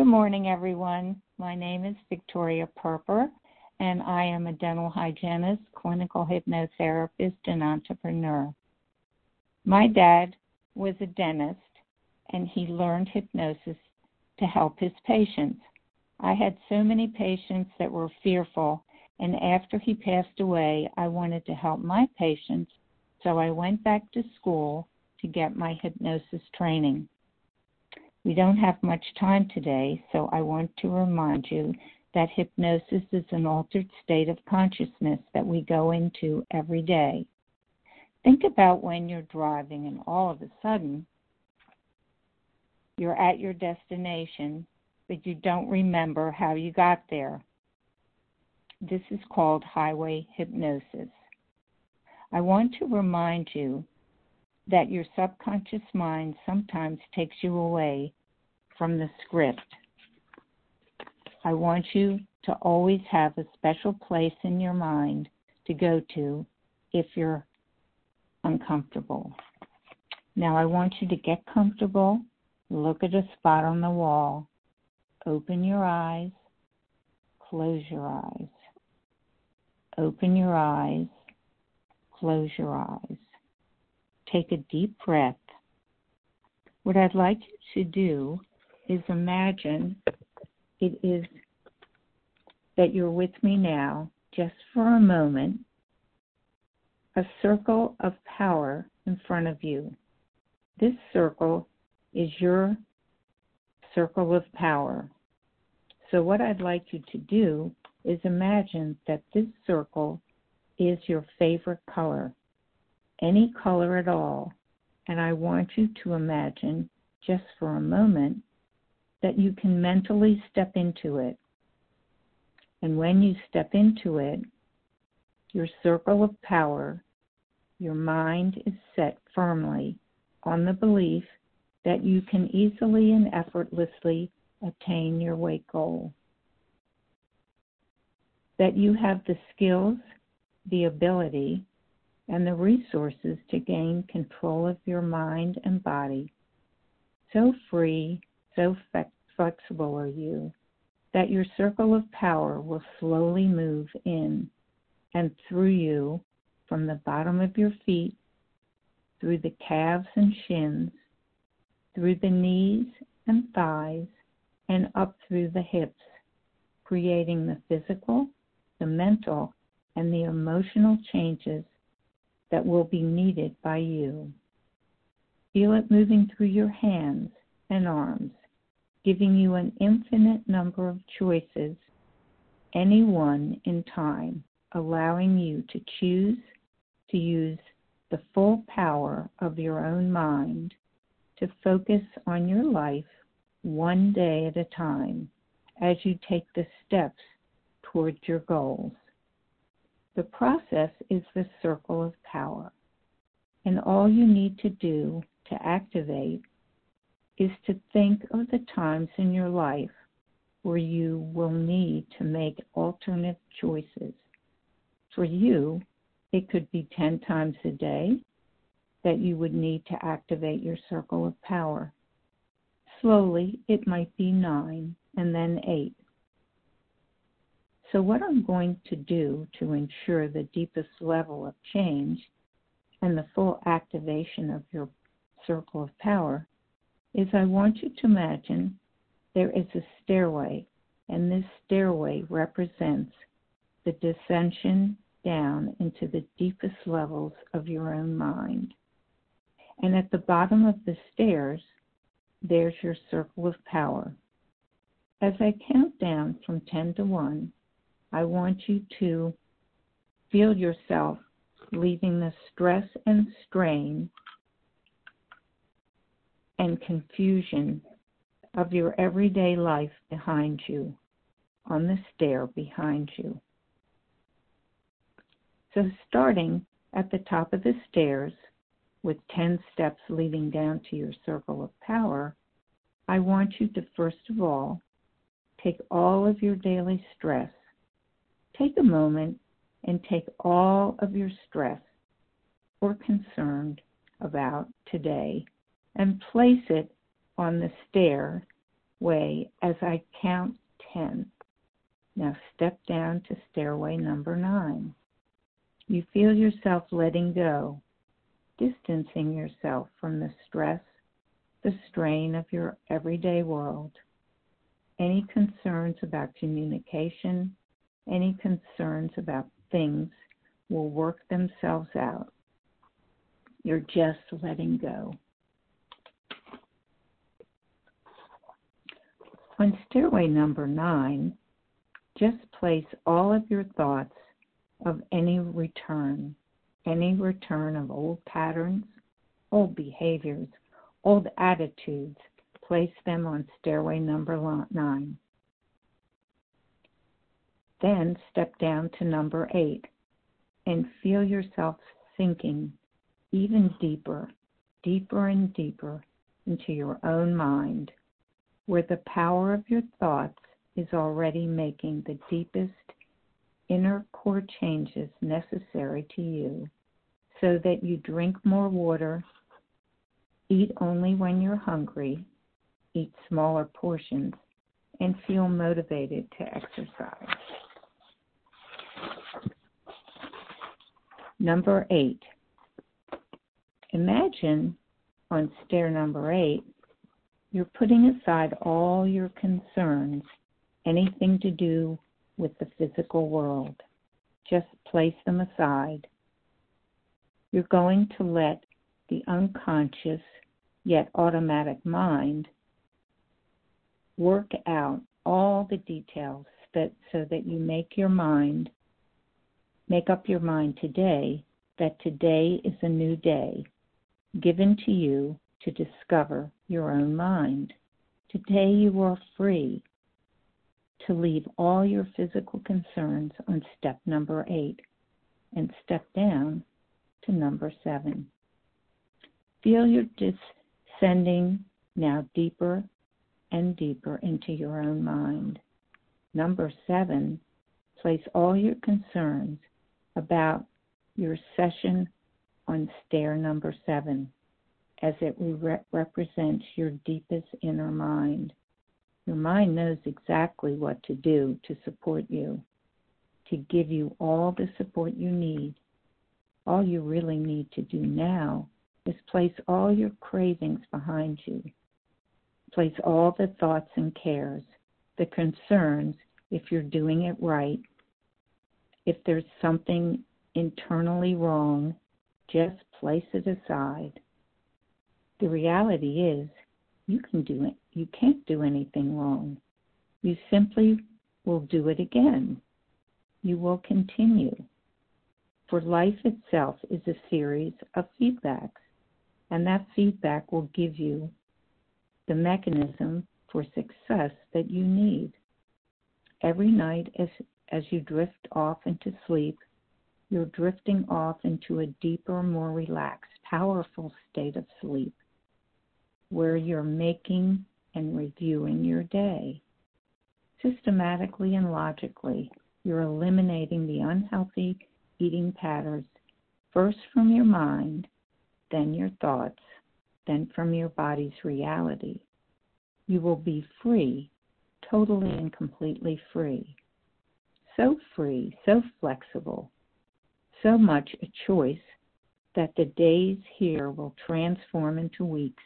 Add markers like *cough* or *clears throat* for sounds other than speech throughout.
Good morning, everyone. My name is Victoria Perper, and I am a dental hygienist, clinical hypnotherapist, and entrepreneur. My dad was a dentist, and he learned hypnosis to help his patients. I had so many patients that were fearful, and after he passed away, I wanted to help my patients, so I went back to school to get my hypnosis training. We don't have much time today, so I want to remind you that hypnosis is an altered state of consciousness that we go into every day. Think about when you're driving and all of a sudden you're at your destination, but you don't remember how you got there. This is called highway hypnosis. I want to remind you that your subconscious mind sometimes takes you away from the script. I want you to always have a special place in your mind to go to if you're uncomfortable. Now, I want you to get comfortable, look at a spot on the wall, open your eyes, close your eyes. Open your eyes, close your eyes take a deep breath. What I'd like you to do is imagine it is that you're with me now, just for a moment, a circle of power in front of you. This circle is your circle of power. So, what I'd like you to do is imagine that this circle is your favorite color any color at all. And I want you to imagine, just for a moment, that you can mentally step into it. And when you step into it, your circle of power, your mind is set firmly on the belief that you can easily and effortlessly attain your weight goal. That you have the skills, the ability, and the resources to gain control of your mind and body. So free, so flexible are you that your circle of power will slowly move in and through you from the bottom of your feet, through the calves and shins, through the knees and thighs, and up through the hips, creating the physical, the mental, and the emotional changes that will be needed by you. Feel it moving through your hands and arms, giving you an infinite number of choices, any one in time, allowing you to choose to use the full power of your own mind to focus on your life one day at a time as you take the steps towards your goals. The process is the circle of power. And all you need to do to activate is to think of the times in your life where you will need to make alternate choices. For you, it could be 10 times a day that you would need to activate your circle of power. Slowly, it might be nine and then eight. So, what I'm going to do to ensure the deepest level of change and the full activation of your circle of power is I want you to imagine there is a stairway, and this stairway represents the descension down into the deepest levels of your own mind. And at the bottom of the stairs, there's your circle of power. As I count down from 10 to 1, I want you to feel yourself leaving the stress and strain and confusion of your everyday life behind you, on the stair behind you. So, starting at the top of the stairs with 10 steps leading down to your circle of power, I want you to first of all take all of your daily stress take a moment and take all of your stress or concern about today and place it on the stairway as I count 10. Now step down to stairway number 9. You feel yourself letting go, distancing yourself from the stress, the strain of your everyday world. Any concerns about communication, any concerns about things will work themselves out. You're just letting go. On stairway number nine, just place all of your thoughts of any return, any return of old patterns, old behaviors, old attitudes, place them on stairway number nine. Then step down to number eight and feel yourself sinking even deeper, deeper and deeper into your own mind, where the power of your thoughts is already making the deepest inner core changes necessary to you so that you drink more water, eat only when you're hungry, eat smaller portions, and feel motivated to exercise. Number eight, imagine on stair number eight, you're putting aside all your concerns, anything to do with the physical world. Just place them aside. You're going to let the unconscious yet automatic mind work out all the details that so that you make your mind Make up your mind today that today is a new day given to you to discover your own mind. Today you are free to leave all your physical concerns on step number eight and step down to number seven. Feel your descending now deeper and deeper into your own mind. Number seven, place all your concerns about your session on stair number seven as it re- represents your deepest inner mind. Your mind knows exactly what to do to support you, to give you all the support you need. All you really need to do now is place all your cravings behind you. Place all the thoughts and cares, the concerns if you're doing it right, if there's something internally wrong, just place it aside. The reality is, you can do it. You can't do anything wrong. You simply will do it again. You will continue. For life itself is a series of feedbacks, and that feedback will give you the mechanism for success that you need. Every night, as as you drift off into sleep, you're drifting off into a deeper, more relaxed, powerful state of sleep where you're making and reviewing your day. Systematically and logically, you're eliminating the unhealthy eating patterns first from your mind, then your thoughts, then from your body's reality. You will be free, totally and completely free so free, so flexible, so much a choice that the days here will transform into weeks,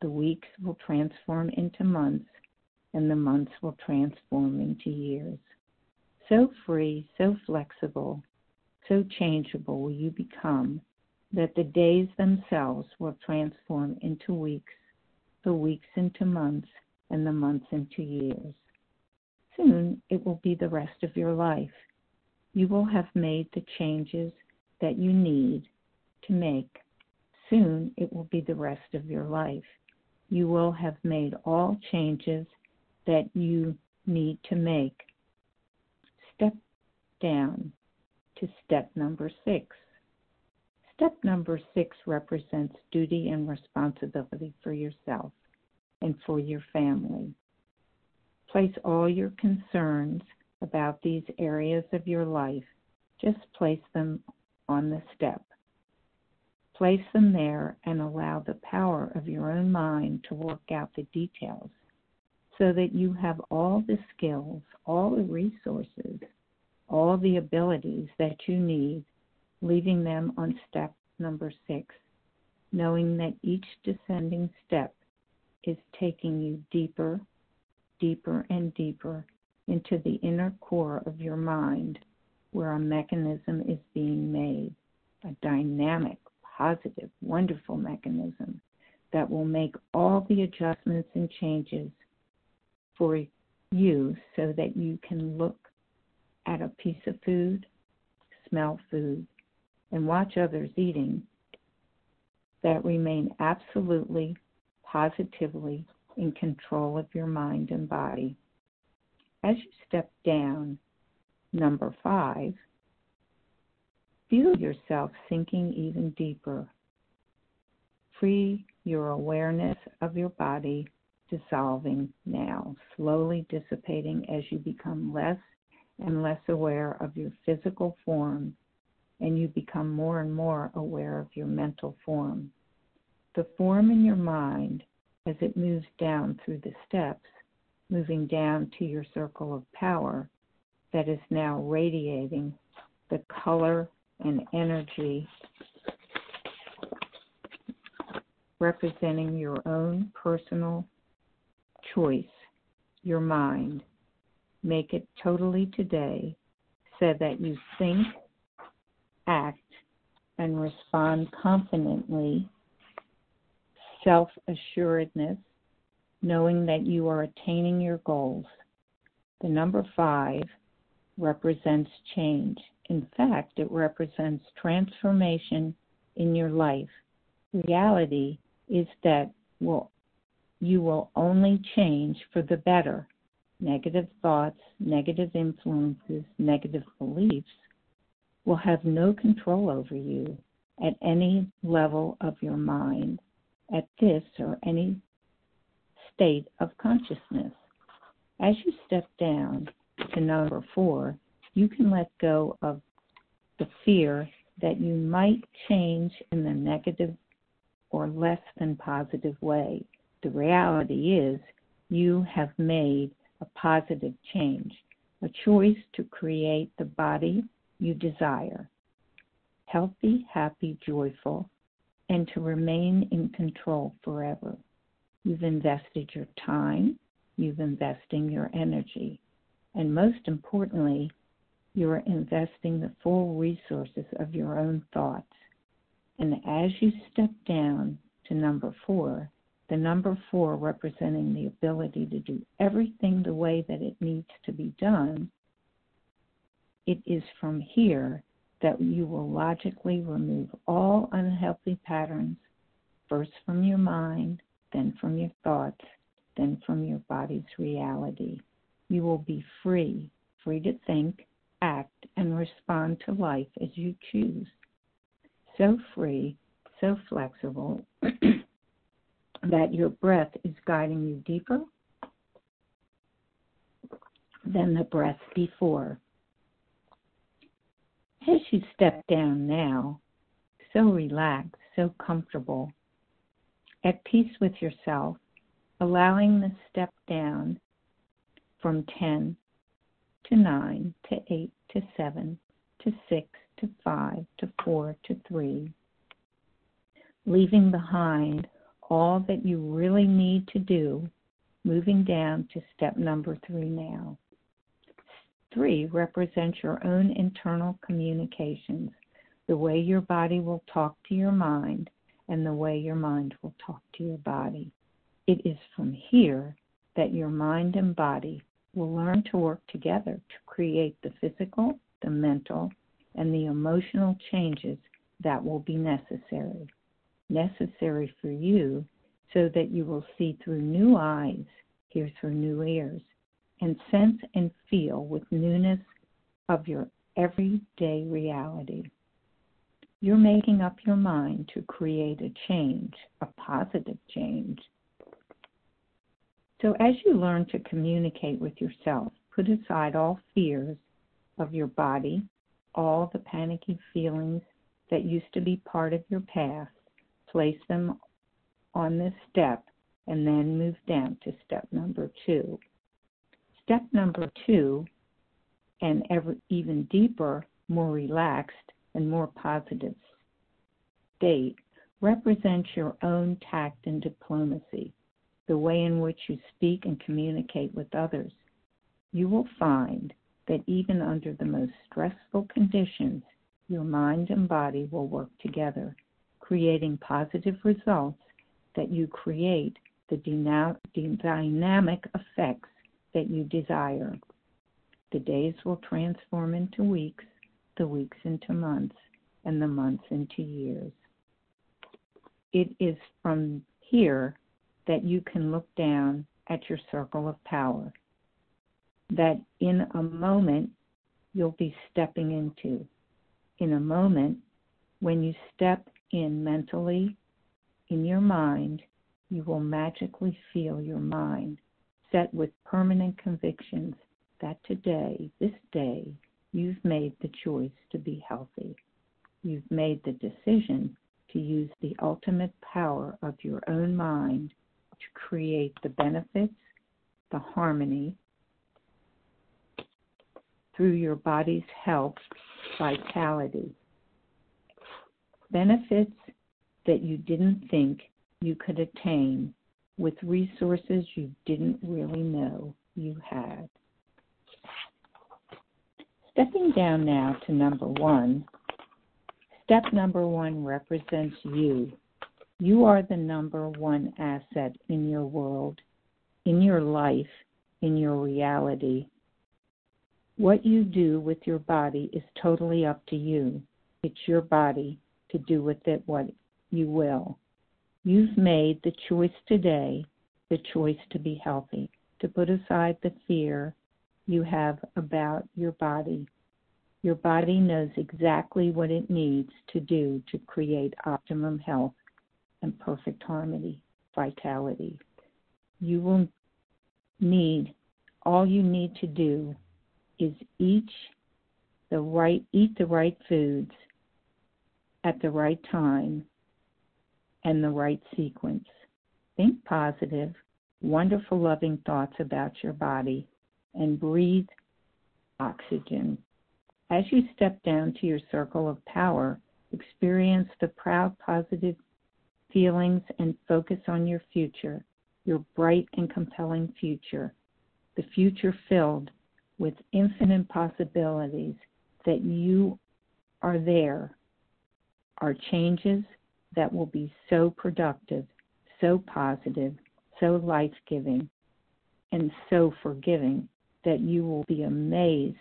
the weeks will transform into months, and the months will transform into years. So free, so flexible, so changeable will you become that the days themselves will transform into weeks, the weeks into months, and the months into years. Soon it will be the rest of your life. You will have made the changes that you need to make. Soon it will be the rest of your life. You will have made all changes that you need to make. Step down to step number six. Step number six represents duty and responsibility for yourself and for your family. Place all your concerns about these areas of your life, just place them on the step. Place them there and allow the power of your own mind to work out the details so that you have all the skills, all the resources, all the abilities that you need, leaving them on step number six, knowing that each descending step is taking you deeper, deeper, and deeper into the inner core of your mind where a mechanism is being made, a dynamic, positive, wonderful mechanism that will make all the adjustments and changes for you so that you can look at a piece of food, smell food, and watch others eating that remain absolutely, positively in control of your mind and body. As you step down, number five, feel yourself sinking even deeper. Free your awareness of your body dissolving now, slowly dissipating as you become less and less aware of your physical form and you become more and more aware of your mental form. The form in your mind, as it moves down through the steps, moving down to your circle of power, that is now radiating the color and energy representing your own personal choice, your mind. Make it totally today so that you think, act, and respond confidently, self assuredness, knowing that you are attaining your goals. The number five represents change. In fact, it represents transformation in your life. Reality is that will you will only change for the better. Negative thoughts, negative influences, negative beliefs will have no control over you at any level of your mind, at this or any state of consciousness. As you step down to number four, you can let go of the fear that you might change in the negative or less than positive way. The reality is you have made a positive change, a choice to create the body you desire healthy, happy, joyful, and to remain in control forever. You've invested your time, you've invested your energy, and most importantly, you are investing the full resources of your own thoughts. And as you step down to number four, the number four representing the ability to do everything the way that it needs to be done, it is from here that you will logically remove all unhealthy patterns, first from your mind, then from your thoughts, then from your body's reality. You will be free, free to think, act, and respond to life as you choose. So free, so flexible, *clears throat* that your breath is guiding you deeper than the breath before. As you step down now, so relaxed, so comfortable, at peace with yourself, allowing the step down from 10 to 9 to 8 to 7 to 6 to 5 to 4 to 3, leaving behind all that you really need to do, moving down to step number 3 now. 3 represents your own internal communications, the way your body will talk to your mind and the way your mind will talk to your body. It is from here that your mind and body will learn to work together to create the physical, the mental, and the emotional changes that will be necessary. Necessary for you so that you will see through new eyes, hear through new ears, and sense and feel with newness of your everyday reality. You're making up your mind to create a change, a positive change, so, as you learn to communicate with yourself, put aside all fears of your body, all the panicky feelings that used to be part of your past, place them on this step and then move down to step number two. Step number two, and ever, even deeper, more relaxed, and more positive state, represents your own tact and diplomacy, the way in which you speak and communicate with others. You will find that even under the most stressful conditions, your mind and body will work together, creating positive results that you create the dynamic effects that you desire. The days will transform into weeks, the weeks into months, and the months into years. It is from here that you can look down at your circle of power that in a moment you'll be stepping into. In a moment, when you step in mentally, in your mind, you will magically feel your mind set with permanent convictions that today, this day, you've made the choice to be healthy. You've made the decision to use the ultimate power of your own mind to create the benefits, the harmony, through your body's health, vitality. Benefits that you didn't think you could attain with resources you didn't really know you had. Stepping down now to number one, step number one represents you. You are the number one asset in your world, in your life, in your reality. What you do with your body is totally up to you. It's your body to do with it what you will. You've made the choice today, the choice to be healthy, to put aside the fear you have about your body. Your body knows exactly what it needs to do to create optimum health and perfect harmony, vitality. You will need, all you need to do is each the right eat the right foods at the right time and the right sequence. Think positive, wonderful, loving thoughts about your body and breathe oxygen. As you step down to your circle of power, experience the proud, positive feelings and focus on your future, your bright and compelling future, the future filled with infinite possibilities that you are there are changes that will be so productive, so positive, so life giving, and so forgiving that you will be amazed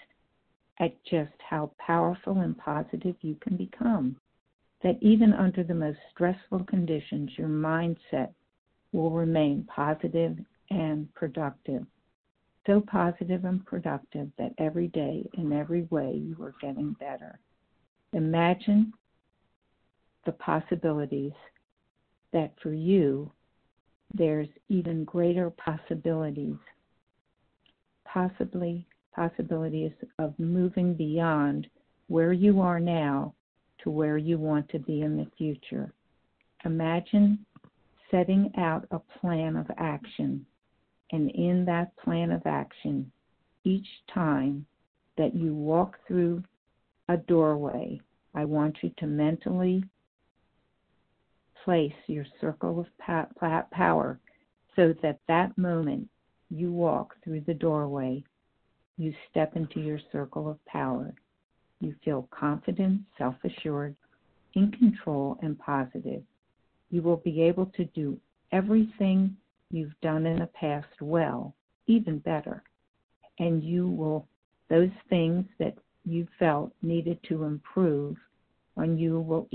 at just how powerful and positive you can become. That even under the most stressful conditions, your mindset will remain positive and productive. So positive and productive that every day, in every way, you are getting better. Imagine the possibilities that for you there's even greater possibilities. Possibly possibilities of moving beyond where you are now to where you want to be in the future. Imagine setting out a plan of action and in that plan of action each time that you walk through a doorway i want you to mentally place your circle of power so that that moment you walk through the doorway, you step into your circle of power. You feel confident, self assured, in control, and positive. You will be able to do everything you've done in the past well, even better. And you will, those things that you felt needed to improve, and you will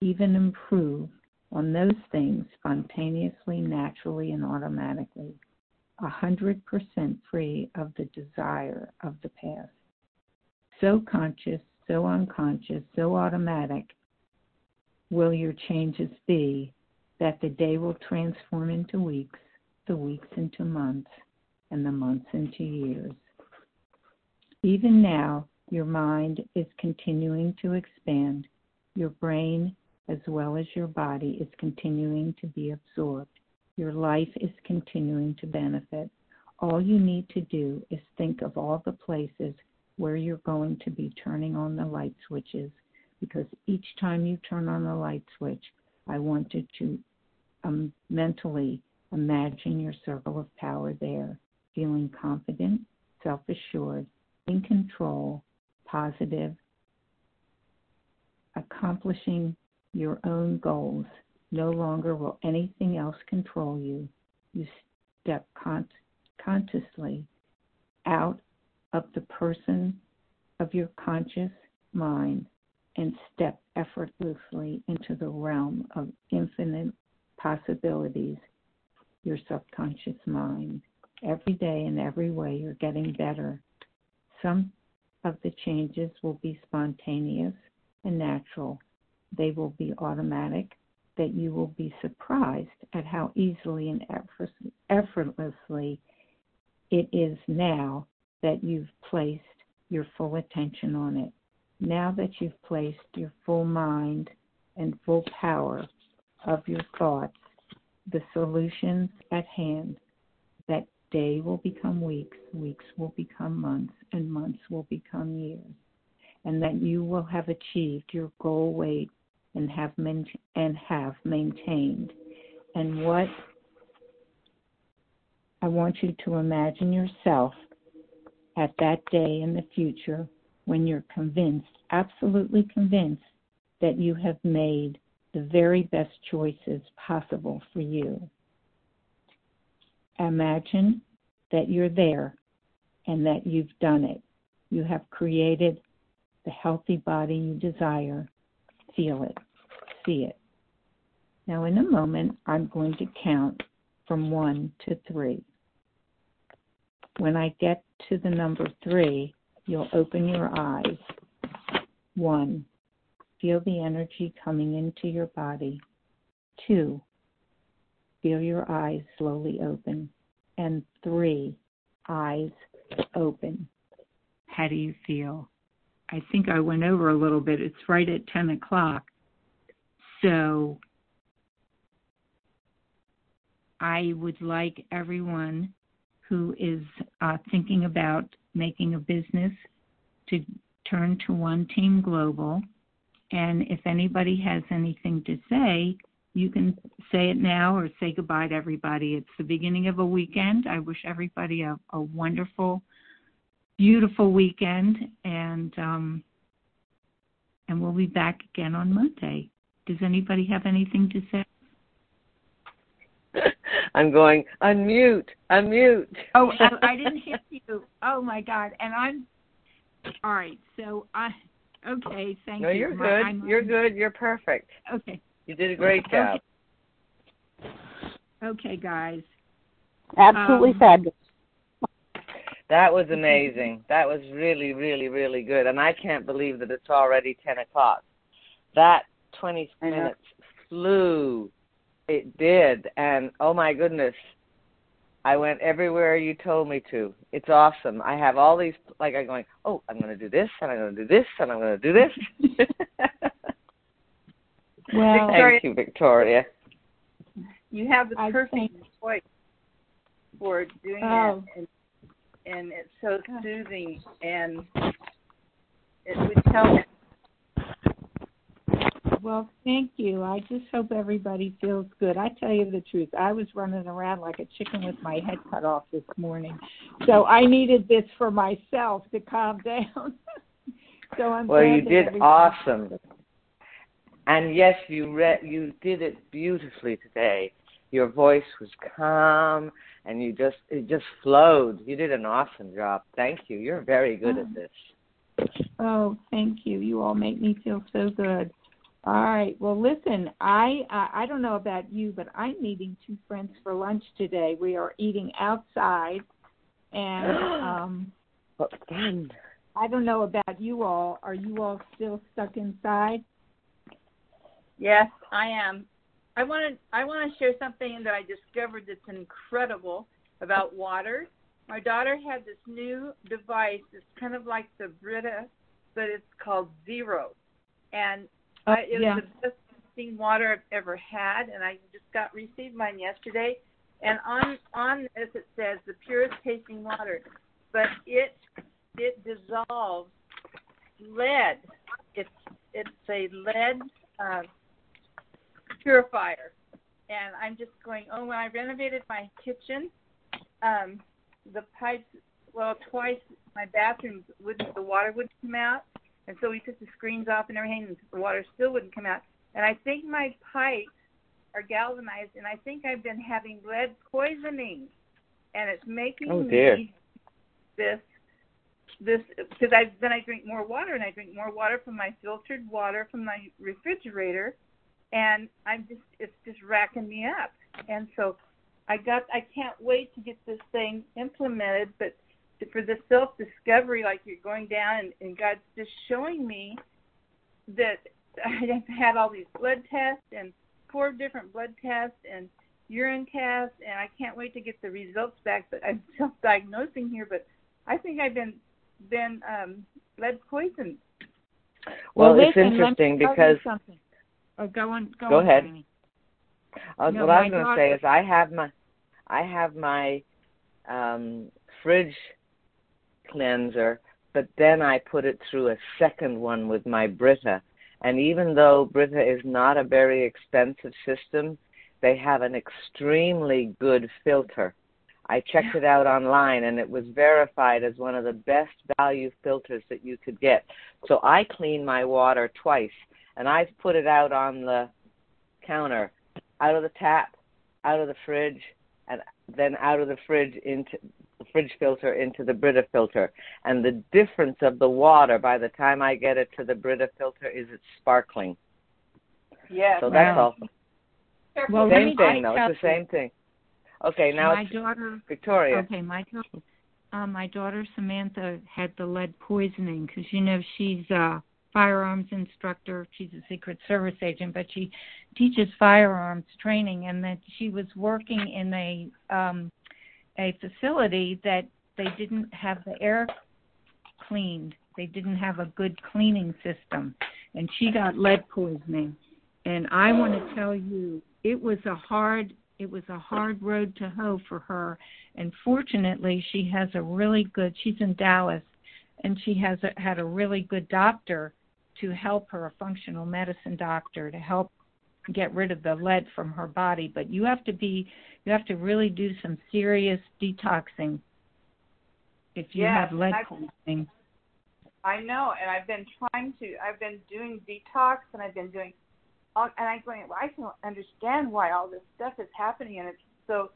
even improve on those things spontaneously, naturally, and automatically, a hundred percent free of the desire of the past. So conscious, so unconscious, so automatic will your changes be that the day will transform into weeks, the weeks into months, and the months into years. Even now, your mind is continuing to expand. Your brain as well as your body is continuing to be absorbed. Your life is continuing to benefit. All you need to do is think of all the places where you're going to be turning on the light switches because each time you turn on the light switch, I wanted to um, mentally imagine your circle of power there, feeling confident, self assured, in control, positive, accomplishing your own goals. No longer will anything else control you. You step con- consciously out of the person of your conscious mind and step effortlessly into the realm of infinite possibilities, your subconscious mind. Every day in every way, you're getting better. Some of the changes will be spontaneous and natural, they will be automatic, that you will be surprised at how easily and effortlessly it is now that you've placed your full attention on it. Now that you've placed your full mind and full power of your thoughts, the solutions at hand, that day will become weeks, weeks will become months, and months will become years, and that you will have achieved your goal weight and have men- and have maintained. And what I want you to imagine yourself at that day in the future when you're convinced, absolutely convinced, that you have made the very best choices possible for you. Imagine that you're there and that you've done it. You have created the healthy body you desire. Feel it, see it. Now, in a moment, I'm going to count from one to three. When I get to the number three, you'll open your eyes. One, feel the energy coming into your body. Two, feel your eyes slowly open. And three, eyes open. How do you feel? I think I went over a little bit. It's right at 10 o'clock. So I would like everyone who is uh, thinking about making a business to turn to One Team Global. And if anybody has anything to say, you can say it now or say goodbye to everybody. It's the beginning of a weekend. I wish everybody a, a wonderful, beautiful weekend, and um, and we'll be back again on Monday. Does anybody have anything to say? *laughs* I'm going unmute, unmute. *laughs* Oh, I, I didn't hit you. Oh my God! And I'm all right. So I okay. Thank no, you. No, you're good. I'm, you're good. You're perfect. Okay. You did a great job. Okay, okay guys. Absolutely um, fabulous. That was amazing. That was really, really, really good. And I can't believe that it's already 10 o'clock. That 20 minutes flew it did, and oh my goodness, I went everywhere you told me to. It's awesome. I have all these like I'm going. Oh, I'm going to do this, and I'm going to do this, and I'm going to do this. *laughs* well, thank you, Victoria. You have the perfect voice for doing oh. that, and, and it's so soothing, and it would tell well, thank you. I just hope everybody feels good. I tell you the truth. I was running around like a chicken with my head cut off this morning. So I needed this for myself to calm *laughs* down. so I'm Well, you did everybody... awesome. And yes, you read you did it beautifully today. Your voice was calm and you just it just flowed. You did an awesome job. Thank you. You're very good oh. at this. Oh, thank you. You all make me feel so good. All right. Well, listen, I uh, I don't know about you, but I'm meeting two friends for lunch today. We are eating outside, and *gasps* um, what fun! I don't know about you all. Are you all still stuck inside? Yes, I am. I want to I want to share something that I discovered that's incredible about water. My daughter had this new device. It's kind of like the Brita, but it's called Zero, and uh, it yeah. was the best tasting water I've ever had, and I just got received mine yesterday. and on on this it says the purest tasting water, but it it dissolves lead. It's it's a lead uh, purifier, and I'm just going. Oh, when I renovated my kitchen, um, the pipes. Well, twice my bathroom wouldn't the water wouldn't come out, and so we took the screens off and everything, and the water still wouldn't come out. And I think my pipes are galvanized, and I think I've been having lead poisoning, and it's making oh, dear. me this this because I then I drink more water, and I drink more water from my filtered water from my refrigerator, and I'm just it's just racking me up, and so I got I can't wait to get this thing implemented, but for the self discovery, like you're going down and, and God's just showing me that *laughs* I've had all these blood tests and four different blood tests and urine tests, and I can't wait to get the results back. But I'm *laughs* self-diagnosing here, but I think I've been been um, lead poisoned. Well, well it's listen, interesting let me because. Oh, go on. Go, Go on, ahead. Uh, No, what I was going to say is I have my I have my um fridge cleanser, but then I put it through a second one with my Brita. And even though Brita is not a very expensive system, they have an extremely good filter. I checked it out online and it was verified as one of the best value filters that you could get. So I clean my water twice and I've put it out on the counter, out of the tap, out of the fridge, and then out of the fridge into the fridge filter into the Brita filter. And the difference of the water by the time I get it to the Brita filter is it's sparkling. Yeah. So that's Wow. all. Well, Same me thing tell though. It's the same thing. Okay, now my it's daughter Victoria. Okay, my daughter, uh, my daughter Samantha had the lead poisoning because you know she's a firearms instructor. She's a Secret Service agent, but she teaches firearms training, and that she was working in a um, a facility that they didn't have the air cleaned. They didn't have a good cleaning system, and she got lead poisoning. And I want to tell you, it was a hard it was a hard road to hoe for her and fortunately she has a really good she's in Dallas and she has a, had a really good doctor to help her a functional medicine doctor to help get rid of the lead from her body but you have to be you have to really do some serious detoxing if you Yes, have lead poisoning I know, and I've been trying to. I've been doing detox, and I've been doing, all, and I'm going. Well, I can understand why all this stuff is happening, and it's so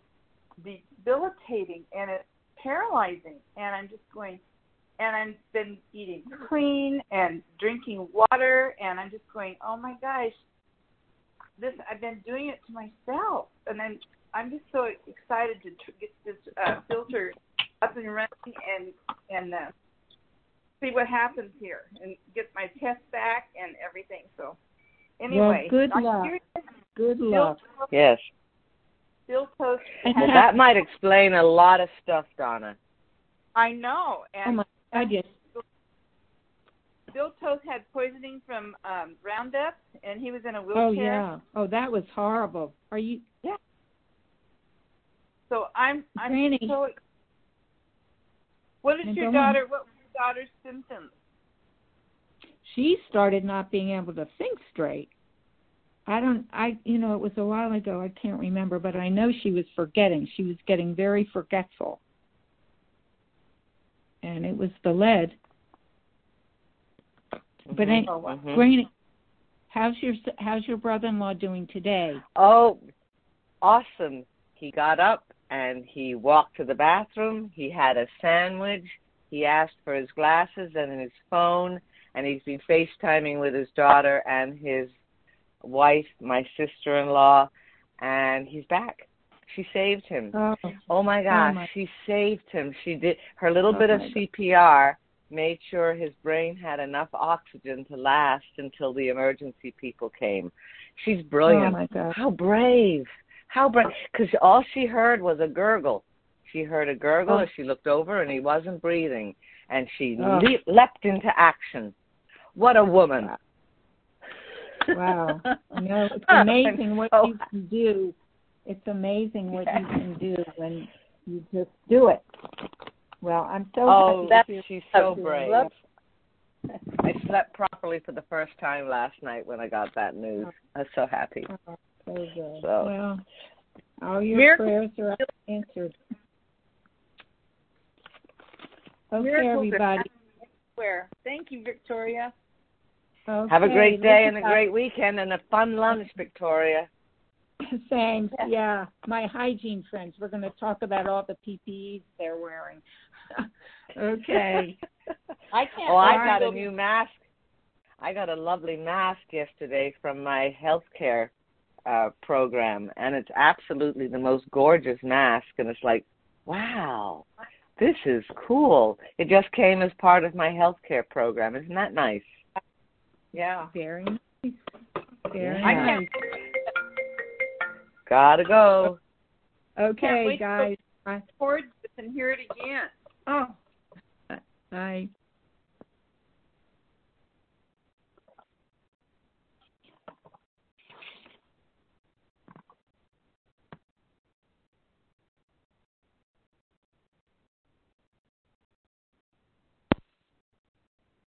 debilitating and it's paralyzing. And I'm just going, and I've been eating clean and drinking water, and I'm just going. Oh my gosh, this I've been doing it to myself, and then I'm just so excited to tr- get this uh, filter up and running and and. Uh, see what happens here and get my test back and everything. So anyway, good I'm luck. curious, good Bill luck Toth, Yes. Bill Toth Well, that might explain a lot of stuff, Donna. I know, oh and my god yes Bill Toth had poisoning from um Roundup, and he was in a wheelchair. oh yeah oh that was horrible are you Yeah. So I'm I'm Granny. so. What is Now your go on. daughter? What were your daughter's symptoms? she started not being able to think straight. I don't I you know, it was a while ago, I can't remember, but I know she was forgetting. She was getting very forgetful. And it was the lead. But Mhm. any, Oh. Mhm. Granny, how's your how's your brother-in-law doing today? Oh, awesome. He got up and he walked to the bathroom. He had a sandwich. He asked for his glasses and his phone, and he's been FaceTiming with his daughter and his wife, my sister in law, and he's back. She saved him. Oh, Oh my oh, gosh, my- she saved him. She did her little Oh bit of my God. CPR made sure his brain had enough oxygen to last until the emergency people came. She's brilliant. oh my god. How brave. How brave. Because all she heard was a gurgle. She heard a gurgle Oh. as she looked over and he wasn't breathing. And she Oh. leap, leapt into action. What a woman. Wow. You know, it's *laughs* amazing what you can do It's amazing what Yeah. you can do when you just do it. Well, I'm so Oh, happy to she's so brave. Love- I slept properly for the first time last night when I got that news. Oh. I was so happy. Oh, so good. So- Well, all your Miracle- prayers are answered. Okay, Miracles everybody. Where? Thank you, Victoria. Okay, Have a great day and a great weekend and a fun lunch, Victoria. *coughs* Thanks. Yeah, my hygiene friends. We're going to talk about all the PPEs they're wearing. *laughs* okay. *laughs* I can't. Oh, I got a new mask. I got a lovely mask yesterday from my healthcare uh program and it's absolutely the most gorgeous mask and it's like, wow, this is cool. It just came as part of my healthcare program. Isn't that nice? Yeah. Very nice. Very I nice. Can't- Gotta go. Okay, wait till- guys. Bye. Record this and hear it again. Oh, bye.